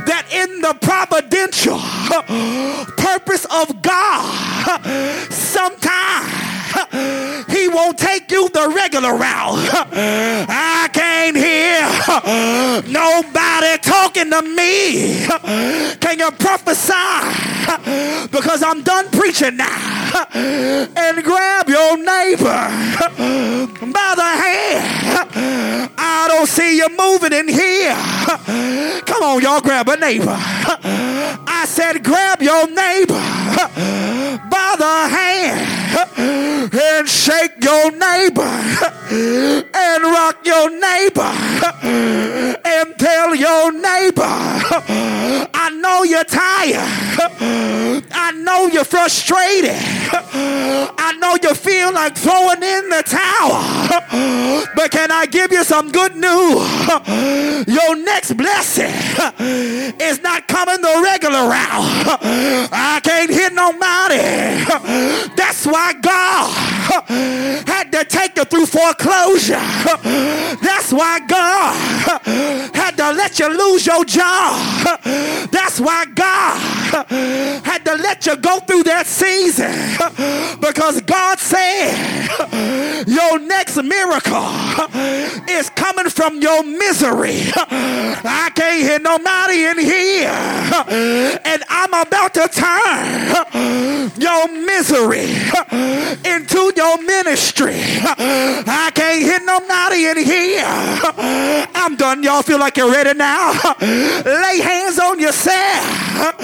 Speaker 2: that in the providential purpose of God, sometimes he won't take you the regular route. I can't hear nobody talking to me. Can you prophesy? Because I'm done preaching now. And grab your neighbor by the hand. I don't see you moving in here. Come on, y'all, grab a neighbor. I said, grab your neighbor by the hand and shake your neighbor and rock your neighbor and tell your neighbor, I know you're tired. I know you're frustrated. I know you feel like throwing in the towel. But can I give you some good news? Your next blessing is not coming the regular route. I can't hit nobody. That's why God had to take you through foreclosure. That's why God had to let you lose your job. That's why God had to let you go through that season. Because God said your next miracle is coming from your misery. I can't hear nobody in here. And I'm about to turn your misery into your ministry. I can't hear nobody in here. I'm done. Y'all feel like you're ready now? Lay hands on yourself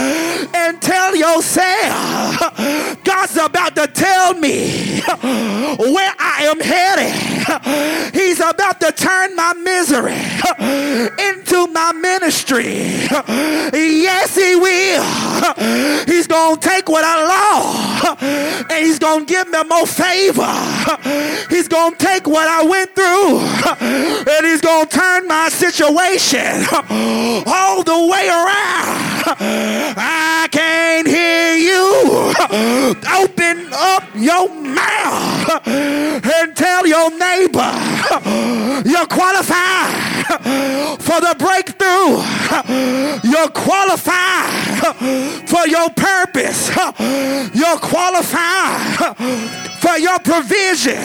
Speaker 2: and tell yourself God's about to tell me where I am headed. He's about to turn my misery into my ministry. Yes, He will. He's going to take what I lost and He's going to give me more favor. He's going to take what I went through and He's going to turn my situation all the way around. I can't hear you. Open up your mouth and tell your neighbor you're qualified for the breakthrough. You're qualified for your purpose. You're qualified for your provision.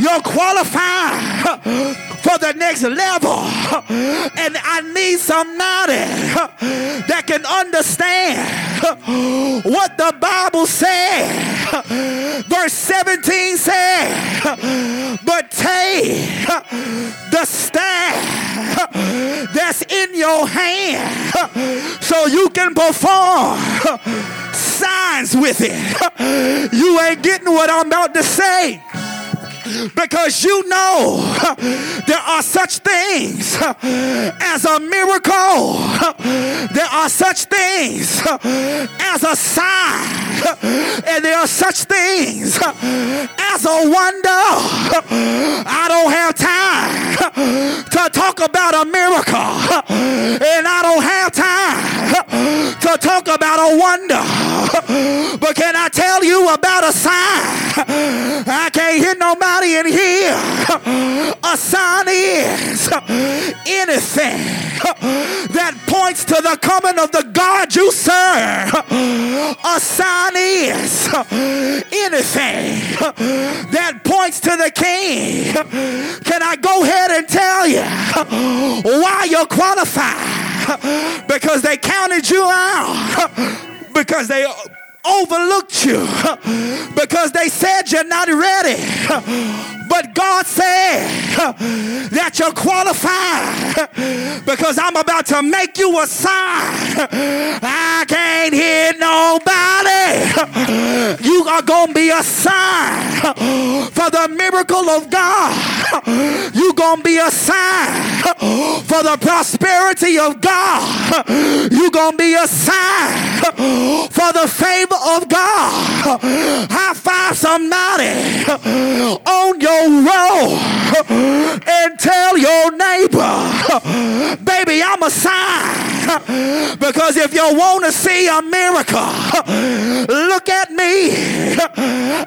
Speaker 2: You're qualified for the next level. And I need somebody that can understand what the Bible said. Verse 17 said, But take the staff that's in your hand so you can perform signs with it. You ain't getting what I'm about to say because you know there are such things as a miracle, there are such things as a sign, and there are such things as a wonder. I don't have time to talk about a miracle, and I don't have time to talk about a wonder. But can I tell you about a sign? I can't hear nobody in here, a sign is anything that points to the coming of the God you serve. A sign is anything that points to the King. Can I go ahead and tell you why you're qualified? Because they counted you out. Because they overlooked you because they said you're not ready. But God said that you're qualified because I'm about to make you a sign. I can't hear nobody. You are going to be a sign for the miracle of God. You're going to be a sign for the prosperity of God. You're going to be a sign for the favor of God. High five somebody on your road and tell your neighbor, baby, I'm a sign. Because if you want to see a miracle, look at me.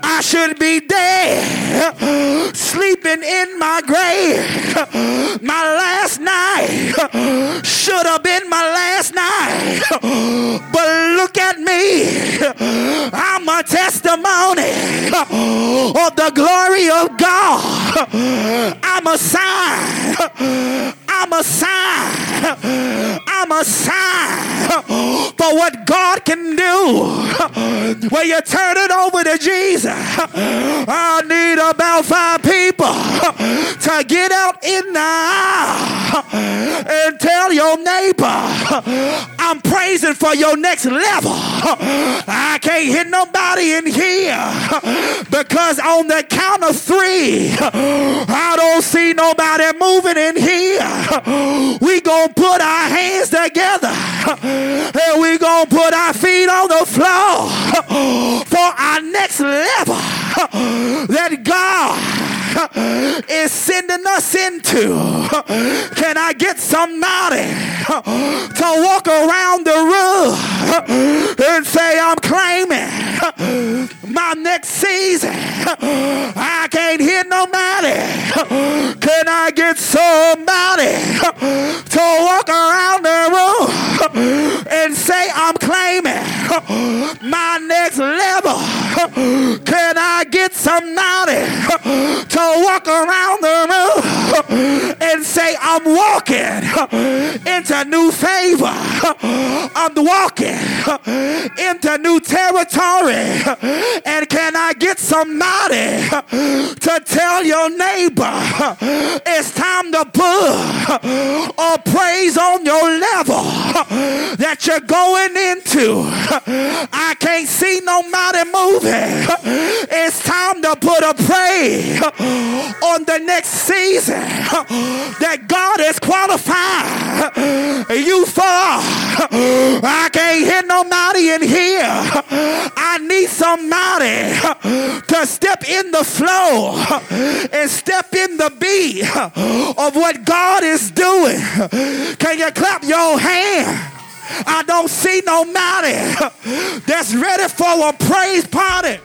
Speaker 2: I should be dead, sleeping in my grave. My last night should have been my last night. But look me. I'm a testimony of the glory of God. I'm a sign. I'm a sign. I'm a sign for what God can do. When you turn it over to Jesus, I need about five people to get out in the aisle and tell your neighbor, I'm praising for your next level. I can't hit nobody in here because on the count of three, I don't see nobody moving in here. We gonna put our hands together and we gonna put our feet on the floor for our next level that God is sending us into. Can I get somebody to walk around the room and say, I'm claiming my next season. I can't hear nobody. Can I get somebody to walk around the room and say, I'm claiming my next level? Can somebody to walk around the room say, I'm walking into new favor? I'm walking into new territory. And can I get somebody to tell your neighbor it's time to put a praise on your level that you're going into? I can't see nobody moving. It's time to put a praise on the next season that God has qualified you for. I can't hear nobody in here. I need somebody to step in the flow and step in the beat of what God is doing. Can you clap your hand? I don't see nobody that's ready for a praise party.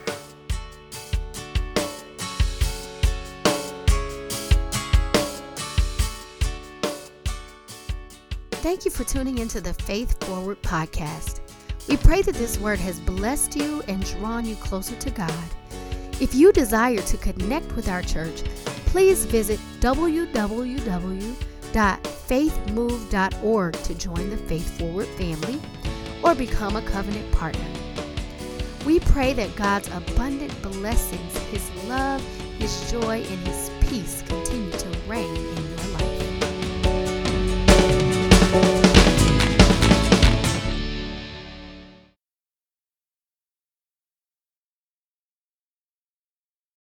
Speaker 1: Thank you for tuning into the Faith Forward podcast. We pray that this word has blessed you and drawn you closer to God. If you desire to connect with our church, please visit www.faithmove.org to join the Faith Forward family or become a covenant partner. We pray that God's abundant blessings, His love, His joy, and His peace continue to reign Thank you.